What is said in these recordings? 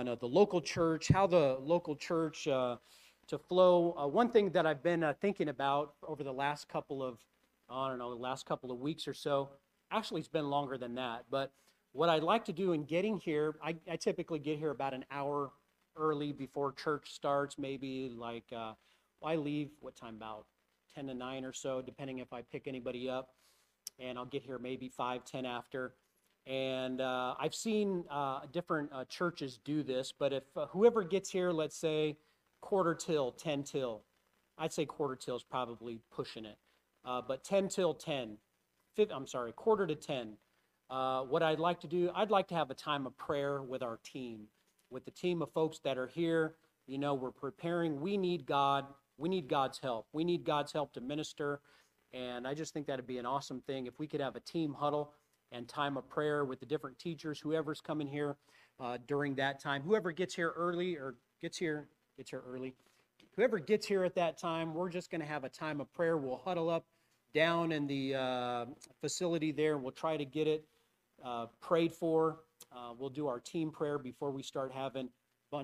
on uh, the local church, how the local church uh, to flow. Uh, one thing that I've been uh, thinking about over the last couple of, I don't know, the last couple of weeks or so, actually, it's been longer than that, but what I'd like to do in getting here, I, I typically get here about an hour early before church starts, maybe like, uh, I leave, what time, about 10 to 9 or so, depending if I pick anybody up, and I'll get here maybe 5, 10 after. And uh, I've seen uh, different uh, churches do this, but if uh, whoever gets here, let's say quarter till, 10 till, I'd say quarter till is probably pushing it, uh, but 10 till 10, fif- I'm sorry, quarter to 10. Uh, what I'd like to do, I'd like to have a time of prayer with our team, with the team of folks that are here. You know, we're preparing. We need God. We need God's help. We need God's help to minister. And I just think that'd be an awesome thing if we could have a team huddle and time of prayer with the different teachers, whoever's coming here uh, during that time. Whoever gets here early or gets here, gets here early. Whoever gets here at that time, we're just going to have a time of prayer. We'll huddle up down in the uh, facility there. We'll try to get it uh, prayed for. Uh, we'll do our team prayer before we start having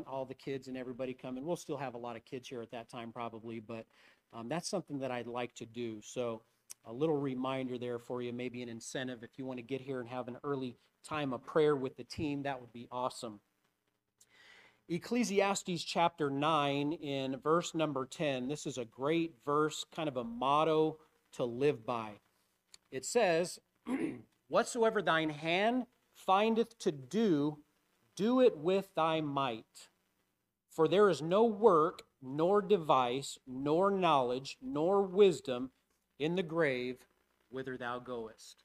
all the kids and everybody come in. We'll still have a lot of kids here at that time probably, but um, that's something that I'd like to do. So a little reminder there for you, maybe an incentive if you want to get here and have an early time of prayer with the team, that would be awesome. Ecclesiastes chapter 9 in verse number 10. This is a great verse, kind of a motto to live by. It says, Whatsoever thine hand findeth to do, do it with thy might. For there is no work, nor device, nor knowledge, nor wisdom in the grave whither thou goest.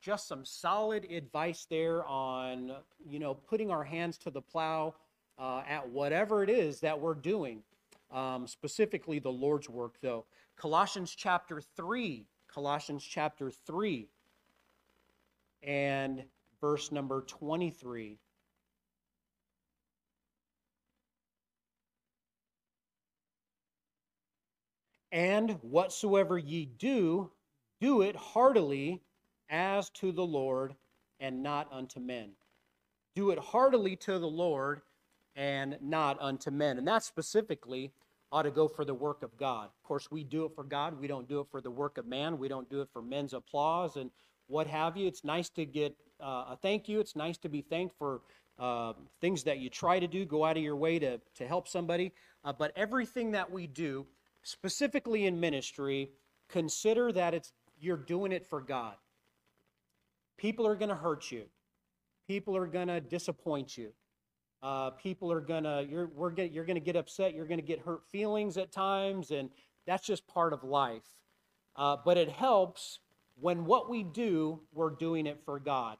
Just some solid advice there on, you know, putting our hands to the plow uh, at whatever it is that we're doing. Um, specifically, the Lord's work, though. Colossians chapter 3, Colossians chapter 3, and verse number 23. And whatsoever ye do, do it heartily as to the Lord and not unto men. Do it heartily to the Lord and not unto men. And that specifically ought to go for the work of God. Of course, we do it for God. We don't do it for the work of man. We don't do it for men's applause and what have you. It's nice to get uh, a thank you. It's nice to be thanked for uh, things that you try to do, go out of your way to, to help somebody. Uh, but everything that we do, specifically in ministry, consider that it's you're doing it for God. People are going to hurt you. People are going to disappoint you. Uh, people are gonna you're we're get, you're gonna get upset. You're gonna get hurt feelings at times, and that's just part of life. Uh, but it helps when what we do, we're doing it for God.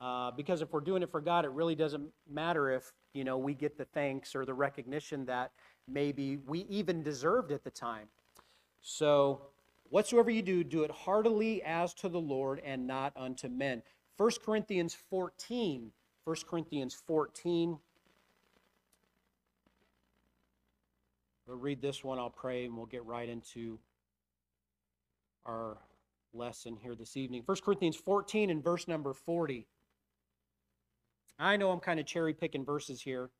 Uh, because if we're doing it for God, it really doesn't matter if you know we get the thanks or the recognition that maybe we even deserved at the time. So, whatsoever you do, do it heartily as to the Lord and not unto men. 1 Corinthians 14 1 Corinthians 14. We'll read this one, I'll pray, and we'll get right into our lesson here this evening. 1 Corinthians 14 and verse number 40. I know I'm kind of cherry picking verses here,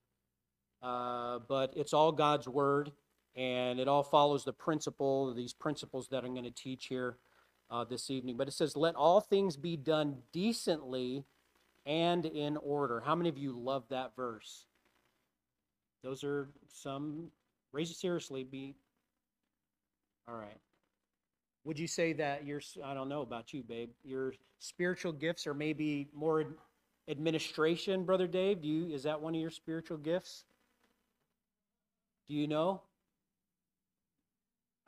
uh, but it's all God's word, and it all follows the principle, these principles that I'm going to teach here uh, this evening. But it says, Let all things be done decently and in order. How many of you love that verse? Those are some, raise it seriously, be, all right. Would you say that your, I don't know about you, babe, your spiritual gifts are maybe more administration, Brother Dave? Do you, is that one of your spiritual gifts? Do you know?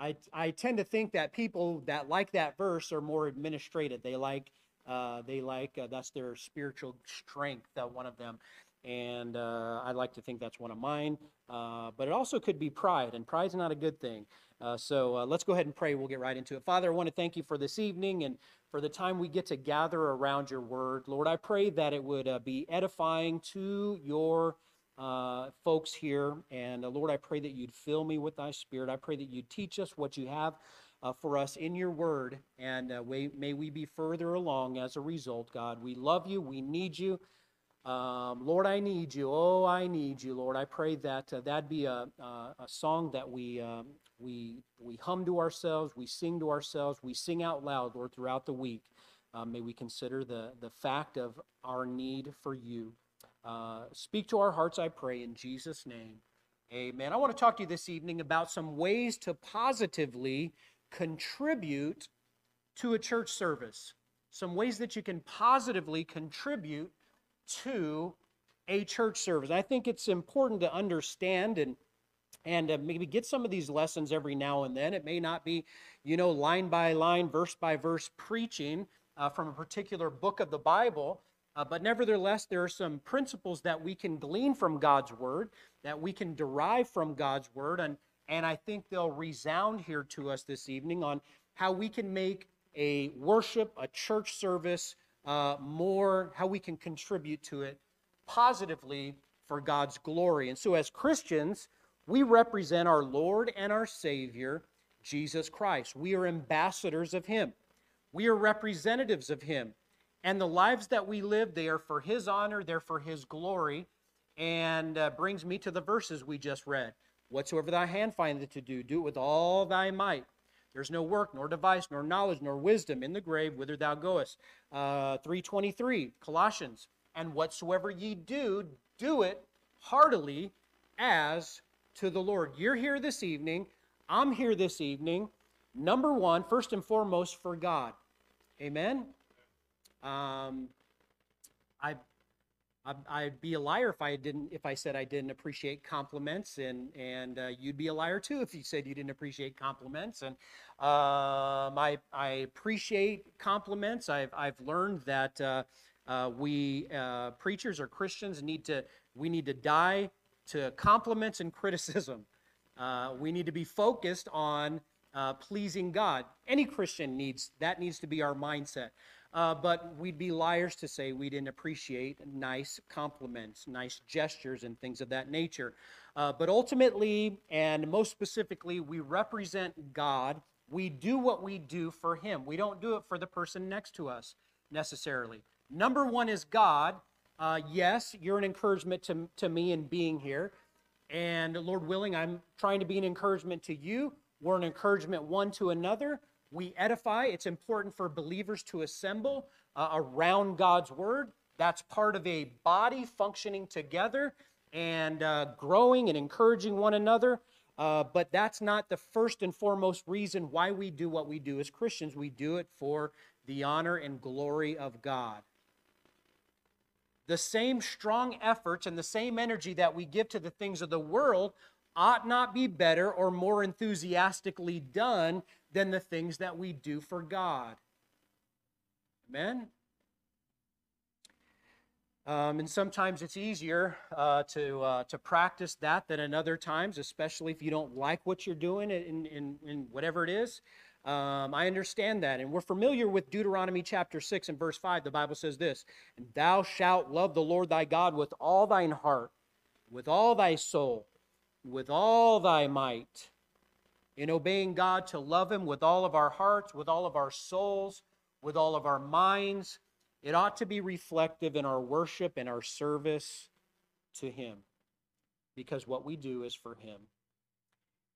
I, I tend to think that people that like that verse are more administrative. They like uh, they like uh, that's their spiritual strength. Uh, one of them, and uh, I like to think that's one of mine. Uh, but it also could be pride, and pride's not a good thing. Uh, so let's go ahead and pray. We'll get right into it. Father, I want to thank you for this evening and for the time we get to gather around your word. Lord, I pray that it would be edifying to your folks here. And Lord, I pray that you'd fill me with thy spirit. I pray that you'd teach us what you have uh, for us in your word, and uh, we, may we be further along as a result, God. We love you. We need you. Um, Lord, I need you. Oh, I need you, Lord. I pray that uh, that'd be a, a, song that we, um, we, we hum to ourselves, we sing to ourselves, we sing out loud, Lord, throughout the week. Uh, may we consider the, the fact of our need for you. Uh, speak to our hearts, I pray, in Jesus' name. Amen. I want to talk to you this evening about some ways to positively contribute to a church service. Some ways that you can positively contribute to a church service. I think it's important to understand and and uh, maybe get some of these lessons every now and then. It may not be, you know, line by line, verse by verse preaching uh, from a particular book of the Bible, uh, but nevertheless, there are some principles that we can glean from God's Word, that we can derive from God's Word, and, and I think they'll resound here to us this evening on how we can make a worship, a church service, uh, more, how we can contribute to it positively for God's glory. And so, as Christians, we represent our Lord and our Savior, Jesus Christ. We are ambassadors of Him, we are representatives of Him. And the lives that we live, they are for His honor, they're for His glory. And uh, brings me to the verses we just read. Whatsoever thy hand findeth to do, do it with all thy might. There's no work, nor device, nor knowledge, nor wisdom in the grave whither thou goest. Uh, 323, Colossians. And whatsoever ye do, do it heartily as to the Lord. You're here this evening. I'm here this evening. Number one, first and foremost, for God. Amen. Um, I, I, would be a liar if I didn't if I said I didn't appreciate compliments, and and uh, you'd be a liar too if you said you didn't appreciate compliments. And um, I I appreciate compliments. I've I've learned that uh, uh, we uh, preachers or Christians need to we need to die to compliments and criticism. Uh, we need to be focused on uh, pleasing God. Any Christian needs that needs to be our mindset. Uh, but we'd be liars to say we didn't appreciate nice compliments, nice gestures, and things of that nature. Uh, but ultimately, and most specifically, we represent God. We do what we do for Him. We don't do it for the person next to us necessarily. Number one is God. Uh, yes, you're an encouragement to, to me in being here. And Lord willing, I'm trying to be an encouragement to you. We're an encouragement one to another we edify. It's important for believers to assemble uh, around God's word. That's part of a body functioning together and uh, growing and encouraging one another. Uh, but that's not the first and foremost reason why we do what we do as Christians. We do it for the honor and glory of God. The same strong efforts and the same energy that we give to the things of the world ought not be better or more enthusiastically done than the things that we do for God. Amen? Um, and sometimes it's easier uh, to, uh, to practice that than in other times, especially if you don't like what you're doing in, in, in whatever it is. Um, I understand that. And we're familiar with Deuteronomy chapter 6 and verse 5. The Bible says this And thou shalt love the Lord thy God with all thine heart, with all thy soul, with all thy might in obeying God to love Him with all of our hearts, with all of our souls, with all of our minds. It ought to be reflective in our worship and our service to Him because what we do is for Him.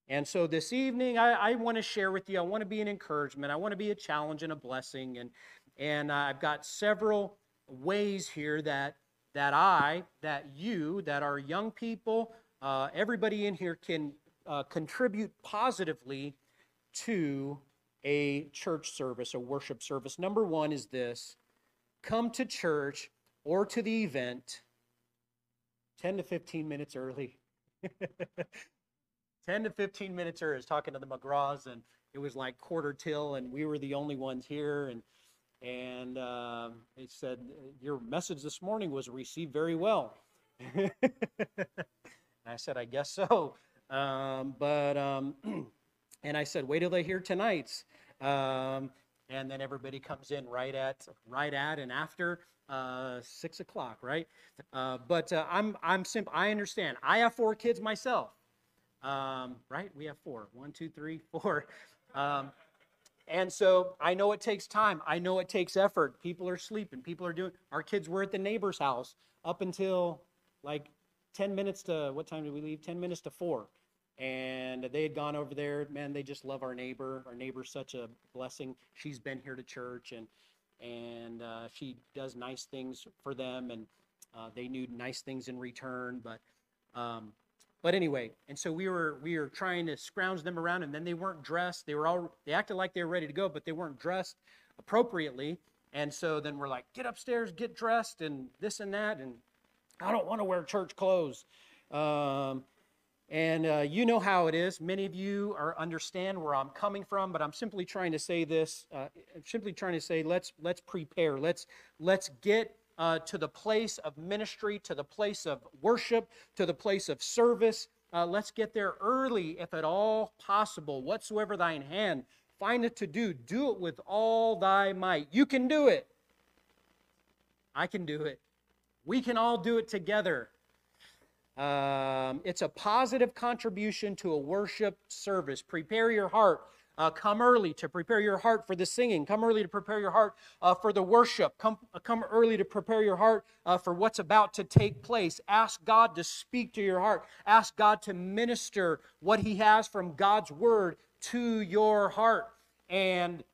And so this evening, I, I want to share with you, I want to be an encouragement, I want to be a challenge and a blessing. And, and I've got several ways here that, that I, that you, that our young people, uh, everybody in here can uh, contribute positively to a church service, a worship service. Number one is this come to church or to the event 10 to 15 minutes early. 10 to 15 minutes early. I was talking to the McGraws, and it was like quarter till, and we were the only ones here. And and uh, said, Your message this morning was received very well. And I said, I guess so. Um, but um, and I said, wait till they hear tonight's. Um, and then everybody comes in right at right at and after uh, six o'clock, right? Uh, but uh, I'm I'm simple. I understand. I have four kids myself, um, right? We have four. One, two, three, four. Um, And so I know it takes time. I know it takes effort. People are sleeping. People are doing. Our kids were at the neighbor's house up until like 10 minutes to what time did we leave? 10 minutes to four. And they had gone over there. Man, they just love our neighbor. Our neighbor's such a blessing. She's been here to church and and uh, she does nice things for them, and uh, they knew nice things in return. But um, but anyway, and so we were we were trying to scrounge them around, and then they weren't dressed. They were all they acted like they were ready to go, but they weren't dressed appropriately. And so then we're like, get upstairs, get dressed, and this and that, and I don't want to wear church clothes. Um, and uh, you know how it is. Many of you are understand where I'm coming from, but I'm simply trying to say this. Uh, simply trying to say, let's let's prepare. Let's let's get uh, to the place of ministry, to the place of worship, to the place of service. Uh, let's get there early, if at all possible. Whatsoever thine hand findeth to do, do it with all thy might. You can do it. I can do it. We can all do it together. Um, it's a positive contribution to a worship service. Prepare your heart. Uh, come early to prepare your heart for the singing. Come early to prepare your heart uh, for the worship. Come, uh, come early to prepare your heart uh, for what's about to take place. Ask God to speak to your heart. Ask God to minister what He has from God's Word to your heart. And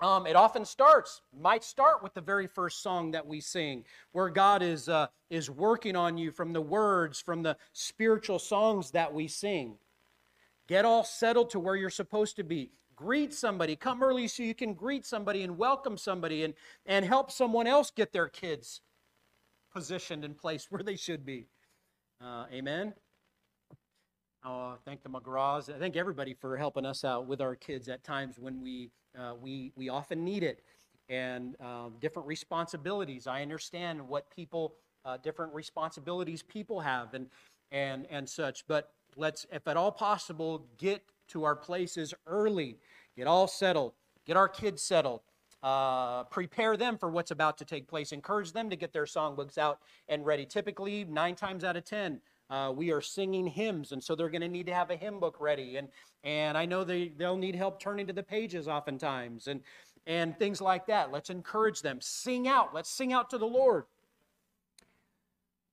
um, it often starts, might start with the very first song that we sing, where God is, uh, is working on you from the words, from the spiritual songs that we sing. Get all settled to where you're supposed to be. Greet somebody. Come early so you can greet somebody and welcome somebody and, and help someone else get their kids positioned in place where they should be. Uh, amen. Uh, thank the McGraws. I thank everybody for helping us out with our kids at times when we uh, we we often need it, and um, different responsibilities. I understand what people, uh, different responsibilities people have, and and and such. But let's, if at all possible, get to our places early. Get all settled. Get our kids settled. Uh, prepare them for what's about to take place. Encourage them to get their songbooks out and ready. Typically, nine times out of ten, uh, we are singing hymns, and so they're going to need to have a hymn book ready. And, and I know they, they'll need help turning to the pages oftentimes and, and things like that. Let's encourage them. Sing out. Let's sing out to the Lord.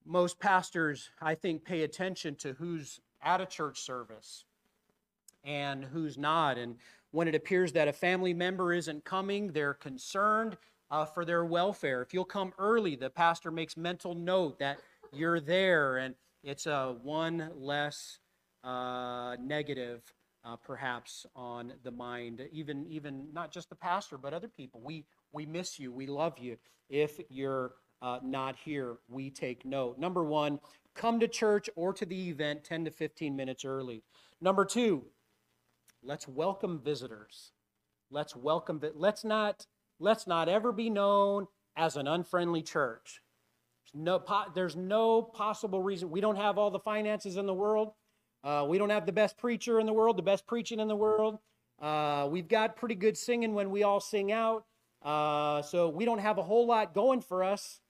Most pastors, I think, pay attention to who's at a church service and who's not. And when it appears that a family member isn't coming, they're concerned uh, for their welfare. If you'll come early, the pastor makes mental note that you're there and it's a one less uh, negative, uh, perhaps, on the mind. Even even not just the pastor, but other people. We we miss you. We love you. If you're uh, not here, we take note. Number one, come to church or to the event 10 to 15 minutes early. Number two, let's welcome visitors. Let's welcome. Let's not let's not ever be known as an unfriendly church. No, there's no possible reason. We don't have all the finances in the world. Uh, we don't have the best preacher in the world, the best preaching in the world. Uh, we've got pretty good singing when we all sing out. Uh, so we don't have a whole lot going for us.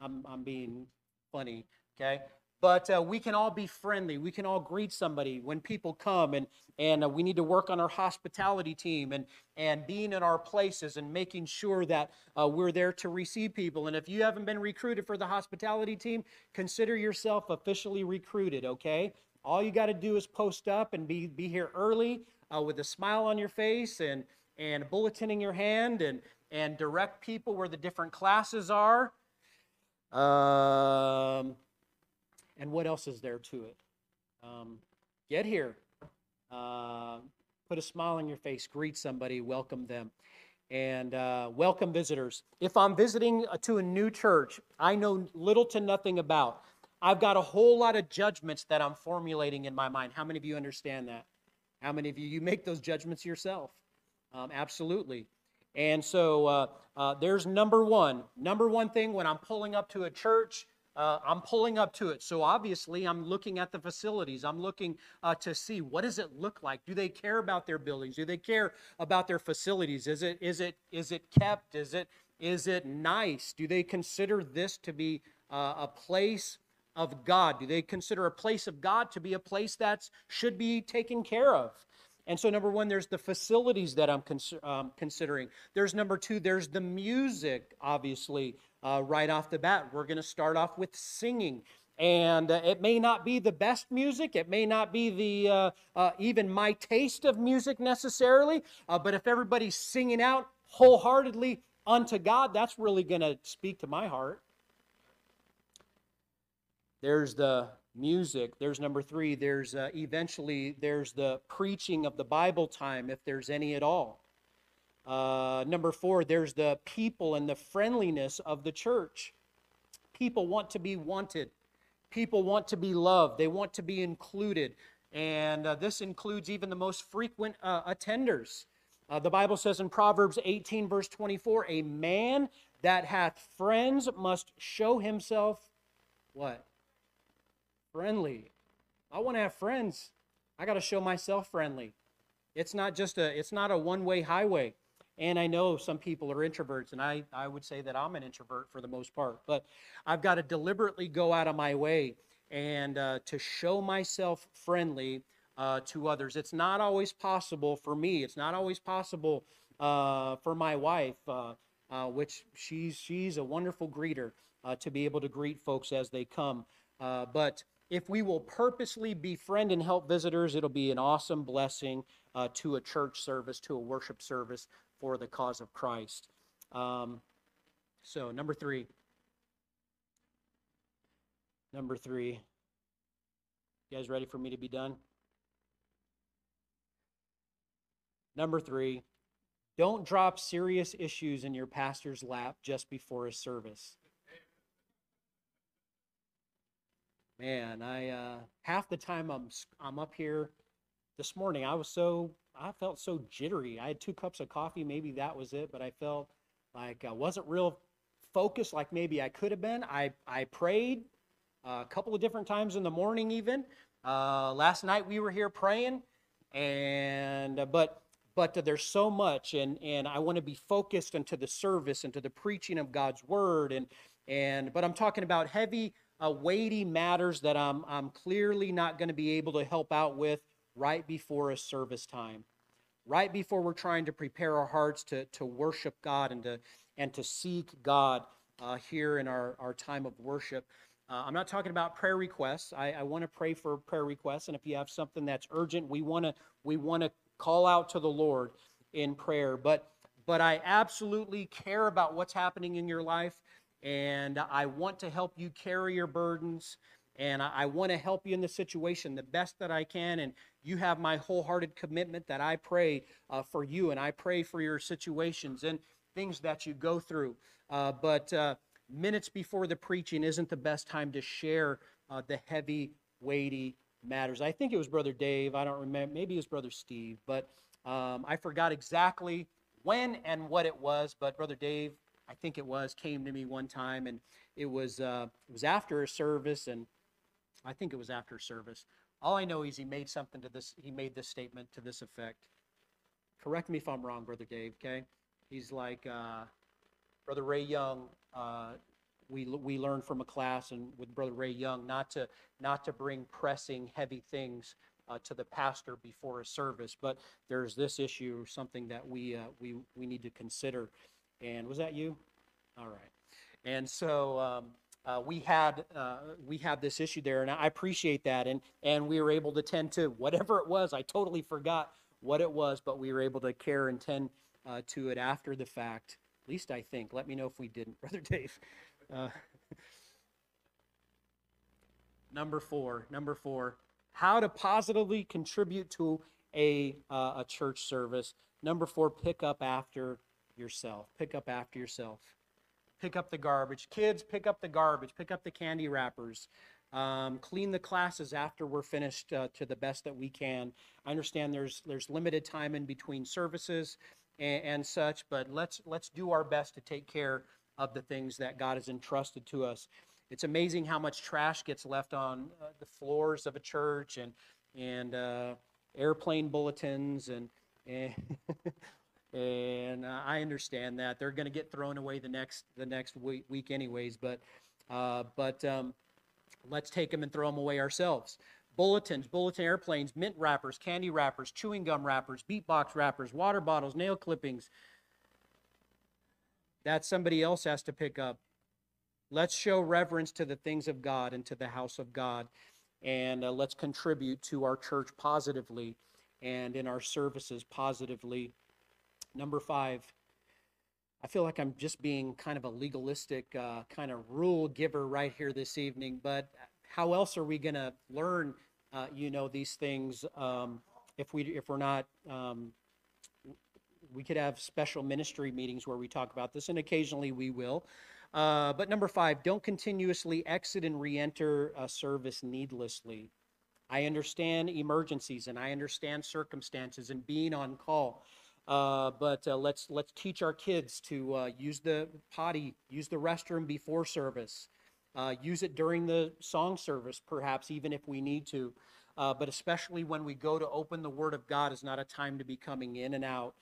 I'm, I'm being funny, okay? But uh, we can all be friendly. We can all greet somebody when people come, and, and uh, we need to work on our hospitality team and, and being in our places and making sure that uh, we're there to receive people. And if you haven't been recruited for the hospitality team, consider yourself officially recruited, okay? All you got to do is post up and be, be here early uh, with a smile on your face and, and a bulletin in your hand and, and direct people where the different classes are. Um, and what else is there to it? Um, get here. Uh, put a smile on your face, greet somebody, welcome them, and uh, welcome visitors. If I'm visiting to a new church I know little to nothing about, I've got a whole lot of judgments that I'm formulating in my mind. How many of you understand that? How many of you you make those judgments yourself? Um, absolutely. And so uh, uh, there's number one. Number one thing when I'm pulling up to a church uh, I'm pulling up to it. So obviously, I'm looking at the facilities. I'm looking uh, to see what does it look like. Do they care about their buildings? Do they care about their facilities? Is it is it is it kept? Is it is it nice? Do they consider this to be uh, a place of God? Do they consider a place of God to be a place that should be taken care of? And so, number one, there's the facilities that I'm cons- um, considering. There's number two, there's the music, obviously, uh, right off the bat. We're going to start off with singing. And uh, it may not be the best music, it may not be the uh, uh even my taste of music necessarily, uh, but if everybody's singing out wholeheartedly unto God, that's really going to speak to my heart. There's the music. There's number three. There's uh, eventually there's the preaching of the Bible time, if there's any at all. Uh, number four, there's the people and the friendliness of the church. People want to be wanted. People want to be loved. They want to be included. And uh, this includes even the most frequent uh, attenders. Uh, the Bible says in Proverbs 18, verse 24, a man that hath friends must show himself what? friendly. I want to have friends. I got to show myself friendly. It's not just a it's not a one-way highway. And I know some people are introverts, and I, I would say that I'm an introvert for the most part. But I've got to deliberately go out of my way and uh, to show myself friendly uh, to others. It's not always possible for me. It's not always possible uh, for my wife, uh, uh, which she's she's a wonderful greeter uh, to be able to greet folks as they come. but if we will purposely befriend and help visitors, it'll be an awesome blessing uh, to a church service, to a worship service for the cause of Christ. Um, so, number three. Number three. You guys ready for me to be done? Number three, don't drop serious issues in your pastor's lap just before a service. man, I uh, half the time I'm I'm up here. This morning I was so I felt so jittery. I had two cups of coffee, maybe that was it, but I felt like I wasn't real focused like maybe I could have been. I I prayed a couple of different times in the morning even. Uh, last night we were here praying, and uh, but but uh, there's so much, and and I want to be focused into the service, into the preaching of God's word, and and but I'm talking about heavy uh, weighty matters that I'm, I'm clearly not going to be able to help out with right before a service time, right before we're trying to prepare our hearts to, to worship God and to, and to seek God uh, here in our, our time of worship. Uh, I'm not talking about prayer requests. I, I want to pray for prayer requests, and if you have something that's urgent, we want to we want to call out to the Lord in prayer. But but I absolutely care about what's happening in your life and I want to help you carry your burdens, and I, want to help you in the situation the best that I can. And you have my wholehearted commitment that I pray uh, for you, and I pray for your situations and things that you go through. Uh, but uh, minutes before the preaching isn't the best time to share uh, the heavy, weighty matters. I think it was Brother Dave. I don't remember. Maybe it was Brother Steve, but um, I forgot exactly when and what it was. But Brother Dave, I think it was, came to me one time, and it was uh, it was after a service, and I think it was after service. All I know is he made something to this. He made this statement to this effect. Correct me if I'm wrong, brother Dave. Okay, he's like, uh, brother Ray Young. Uh, we we learned from a class and with brother Ray Young not to not to bring pressing heavy things uh, to the pastor before a service, but there's this issue, something that we uh, we we need to consider. And was that you? All right. And so um, uh, we had uh, we had this issue there, and I appreciate that. And and we were able to tend to whatever it was. I totally forgot what it was, but we were able to care and tend uh, to it after the fact. At least I think. Let me know if we didn't, Brother Dave. Uh, number four. Number four. How to positively contribute to a uh, a church service. Number four. Pick up after yourself. Pick up after yourself. Pick up the garbage. Kids, pick up the garbage. Pick up the candy wrappers. Um, clean the classes after we're finished uh, to the best that we can. I understand there's there's limited time in between services and, and, such, but let's let's do our best to take care of the things that God has entrusted to us. It's amazing how much trash gets left on uh, the floors of a church and and uh, airplane bulletins and, and and uh, I understand that they're going to get thrown away the next the next week, week anyways. But uh, but um, let's take them and throw them away ourselves. bulletins, bulletin airplanes, mint wrappers, candy wrappers, chewing gum wrappers, beatbox wrappers, water bottles, nail clippings. That somebody else has to pick up. Let's show reverence to the things of God and to the house of God. And uh, let's contribute to our church positively and in our services positively. Number five, I feel like I'm just being kind of a legalistic uh, kind of rule giver right here this evening, but how else are we going to learn, uh, you know, these things um, if we if we're not? Um, we could have special ministry meetings where we talk about this, and occasionally we will. Uh, but number five, don't continuously exit and re-enter a service needlessly. I understand emergencies and I understand circumstances and being on call. Uh, but uh, let's let's teach our kids to uh, use the potty, use the restroom before service, uh, use it during the song service, perhaps even if we need to. Uh, but especially when we go to open the Word of God, is not a time to be coming in and out.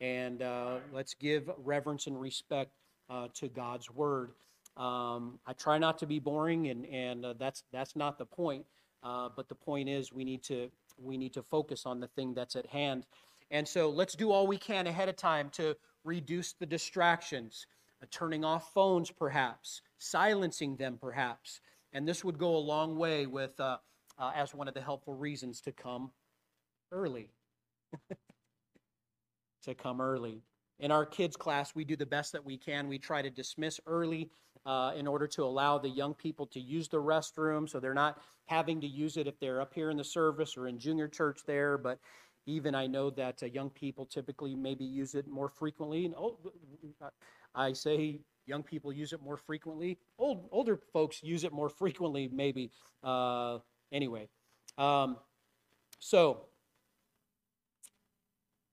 And uh, let's give reverence and respect to God's Word. Um, I try not to be boring, and and that's that's not the point. but the point is, we need to we need to focus on the thing that's at hand. And so let's do all we can ahead of time to reduce the distractions, uh, turning off phones perhaps, silencing them perhaps. And this would go a long way with, uh, uh, as one of the helpful reasons to come early. to come early. In our kids' class, we do the best that we can. We try to dismiss early uh, in order to allow the young people to use the restroom so they're not having to use it if they're up here in the service or in junior church there. But even I know that uh, young people typically maybe use it more frequently. And oh, I say young people use it more frequently. Old older folks use it more frequently, maybe. Uh, anyway, um, so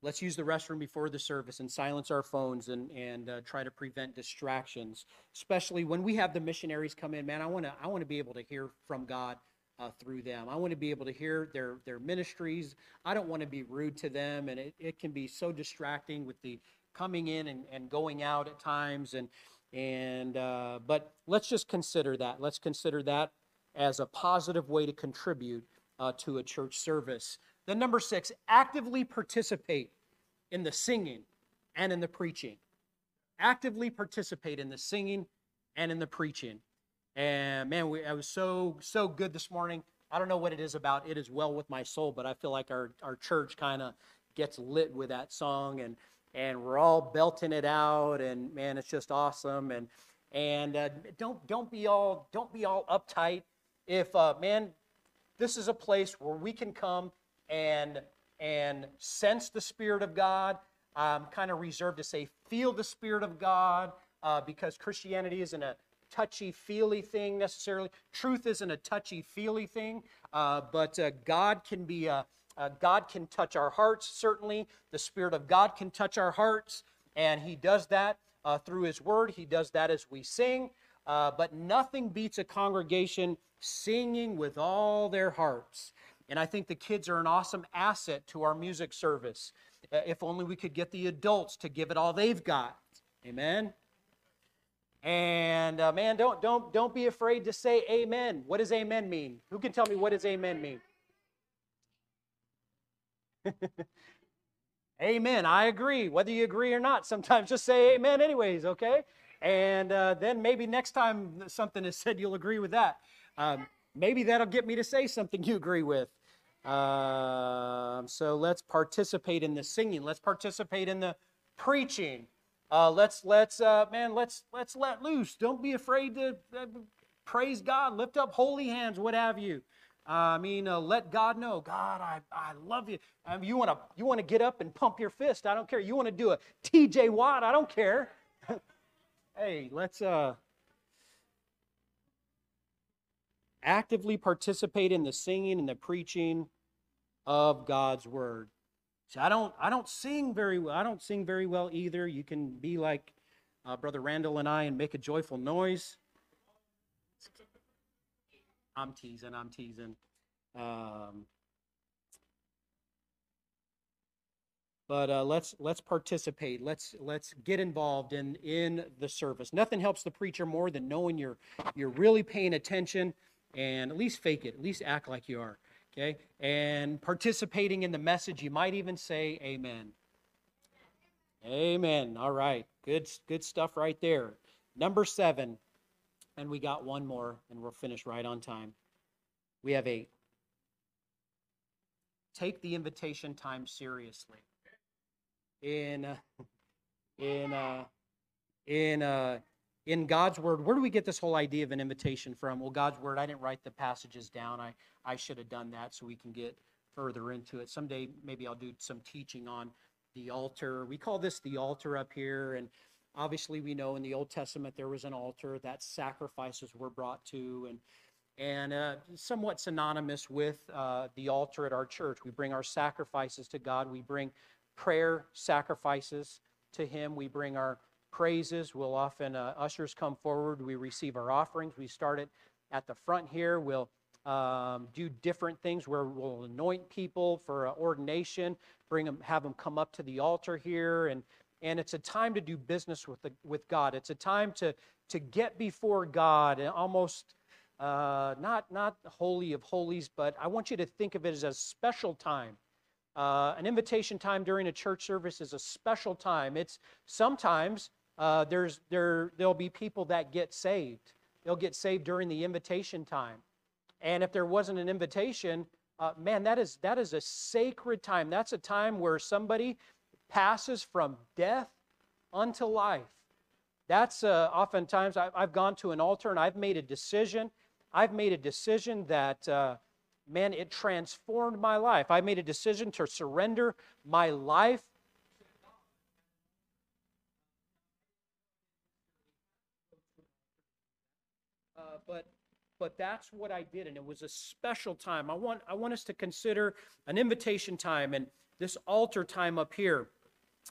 let's use the restroom before the service and silence our phones and and uh, try to prevent distractions, especially when we have the missionaries come in. Man, I want to I want to be able to hear from God uh, through them. I want to be able to hear their, their ministries. I don't want to be rude to them, and it, it can be so distracting with the coming in and, and going out at times. And, and uh, but let's just consider that. Let's consider that as a positive way to contribute uh, to a church service. Then number six, actively participate in the singing and in the preaching. Actively participate in the singing and in the preaching. And man, we, I was so, so good this morning. I don't know what it is about It Is Well With My Soul, but I feel like our, our church kind of gets lit with that song and, and we're all belting it out and man, it's just awesome. And, and uh, don't, don't be all, don't be all uptight. If, uh, man, this is a place where we can come and, and sense the Spirit of God. I'm kind of reserved to say feel the Spirit of God uh, because Christianity isn't a touchy feely thing necessarily. Truth isn't a touchy feely thing, uh, but uh, God can be a, uh, God can touch our hearts, certainly. The Spirit of God can touch our hearts, and He does that uh, through His Word. He does that as we sing. Uh, but nothing beats a congregation singing with all their hearts. And I think the kids are an awesome asset to our music service. Uh, if only we could get the adults to give it all they've got. Amen. And uh, man, don't don't don't be afraid to say amen. What does amen mean? Who can tell me what does amen mean? amen. I agree. Whether you agree or not, sometimes just say amen anyways, okay? And uh, then maybe next time something is said, you'll agree with that. Um, maybe that'll get me to say something you agree with. Uh, so let's participate in the singing. Let's participate in the preaching. Uh, let's let's uh, man let's let's let loose. Don't be afraid to uh, praise God. Lift up holy hands, what have you. Uh, I mean, uh, let God know. God, I, I love you. Um, you want to you want to get up and pump your fist. I don't care. You want to do a T.J. Watt. I don't care. hey, let's uh, actively participate in the singing and the preaching of God's word. See, I don't, I don't sing very well. I don't sing very well either. You can be like uh, Brother Randall and I and make a joyful noise. I'm teasing. I'm teasing. Um, but uh, let's let's participate. Let's let's get involved in in the service. Nothing helps the preacher more than knowing you're you're really paying attention and at least fake it. At least act like you are Okay? And participating in the message, you might even say amen. Amen. All right. Good good stuff right there. Number 7. And we got one more and we'll finish right on time. We have 8. Take the invitation time seriously. In uh, in uh, in uh, in God's word, where do we get this whole idea of an invitation from? Well, God's word, I didn't write the passages down. I, I should have done that so we can get further into it. Someday, maybe I'll do some teaching on the altar. We call this the altar up here. And obviously, we know in the Old Testament there was an altar that sacrifices were brought to. And and uh, somewhat synonymous with uh, the altar at our church. We bring our sacrifices to God. We bring prayer sacrifices to Him. We bring our praises. We'll often, uh, ushers come forward. We receive our offerings. We start it at the front here. We'll um, do different things where we'll anoint people for uh, ordination, bring them, have them come up to the altar here, and and it's a time to do business with the, with God. It's a time to to get before God and almost uh, not not holy of holies, but I want you to think of it as a special time. Uh, an invitation time during a church service is a special time. It's sometimes uh, there's there there'll be people that get saved. They'll get saved during the invitation time, and if there wasn't an invitation, uh, man, that is that is a sacred time. That's a time where somebody passes from death unto life. That's uh, oftentimes I, I've gone to an altar and I've made a decision I've made a decision that, uh, man, it transformed my life. I made a decision to surrender my life. But but that's what I did, and it was a special time. I want I want us to consider an invitation time and this altar time up here.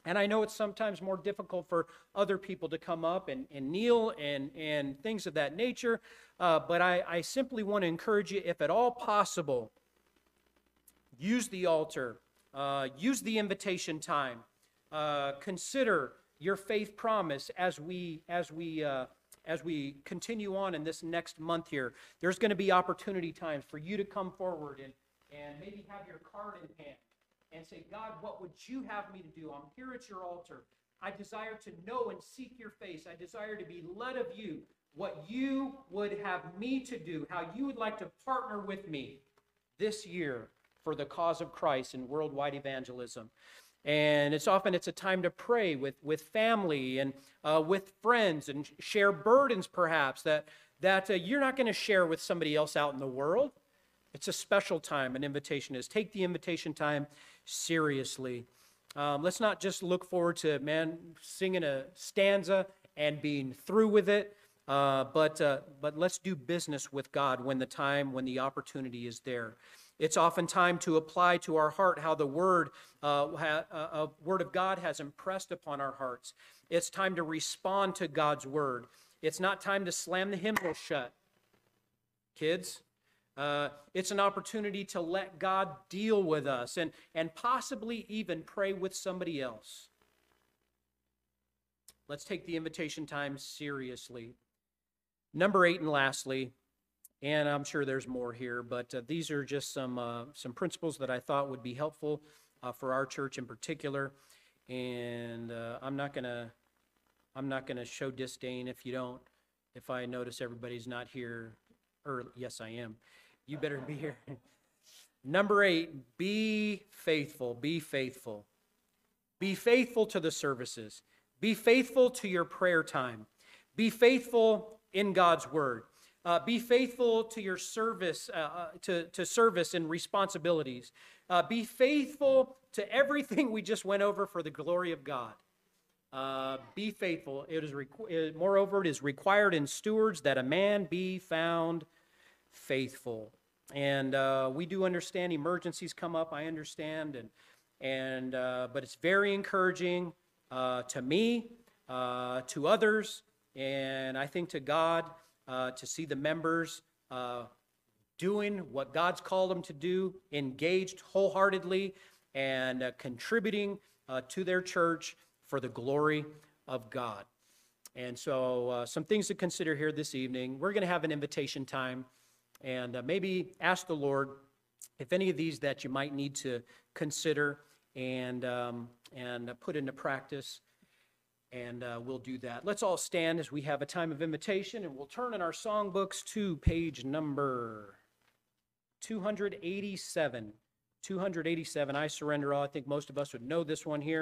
And I know it's sometimes more difficult for other people to come up and, and kneel and, and things of that nature. Uh, but I, I simply want to encourage you, if at all possible, use the altar, uh, use the invitation time, uh, consider your faith promise as we as we uh, as we continue on in this next month here. There's going to be opportunity times for you to come forward and and maybe have your card in hand and say, God, what would you have me to do? I'm here at your altar. I desire to know and seek your face. I desire to be led of you, what you would have me to do, how you would like to partner with me this year for the cause of Christ in worldwide evangelism. And it's often it's a time to pray with, with family and uh, with friends and share burdens perhaps that, that uh, you're not going to share with somebody else out in the world. It's a special time, an invitation is. Take the invitation time seriously. Um, let's not just look forward to, man, singing a stanza and being through with it, uh, but, uh, but let's do business with God when the time, when the opportunity is there. It's often time to apply to our heart how the word, uh, ha, uh, word of God has impressed upon our hearts. It's time to respond to God's word. It's not time to slam the hymnal shut. Kids, uh, it's an opportunity to let God deal with us and, and possibly even pray with somebody else. Let's take the invitation time seriously. Number eight, and lastly, and I'm sure there's more here, but uh, these are just some, uh, some principles that I thought would be helpful uh, for our church in particular. And uh, I'm not to I'm not to show disdain if you don't, if I notice everybody's not here. Or, yes, I am you better be here. Number eight, be faithful. Be faithful. Be faithful to the services. Be faithful to your prayer time. Be faithful in God's word. Uh, be faithful to your service, uh, uh to, to service and responsibilities. Uh, be faithful to everything we just went over for the glory of God. Uh, be faithful. It is requ- moreover, it is required in stewards that a man be found faithful. And uh, we do understand emergencies come up. I understand, and and but it's very encouraging to me, to others, and I think to God uh, to see the members uh, doing what God's called them to do, engaged wholeheartedly, and uh, contributing to their church for the glory of God. And so, some things to consider here this evening. We're going to have an invitation time and uh, maybe ask the Lord if any of these that you might need to consider and, um, and uh, put into practice, and uh, we'll do that. Let's all stand as we have a time of invitation, and we'll turn in our songbooks to page number 287. 287, I surrender all. I think most of us would know this one here.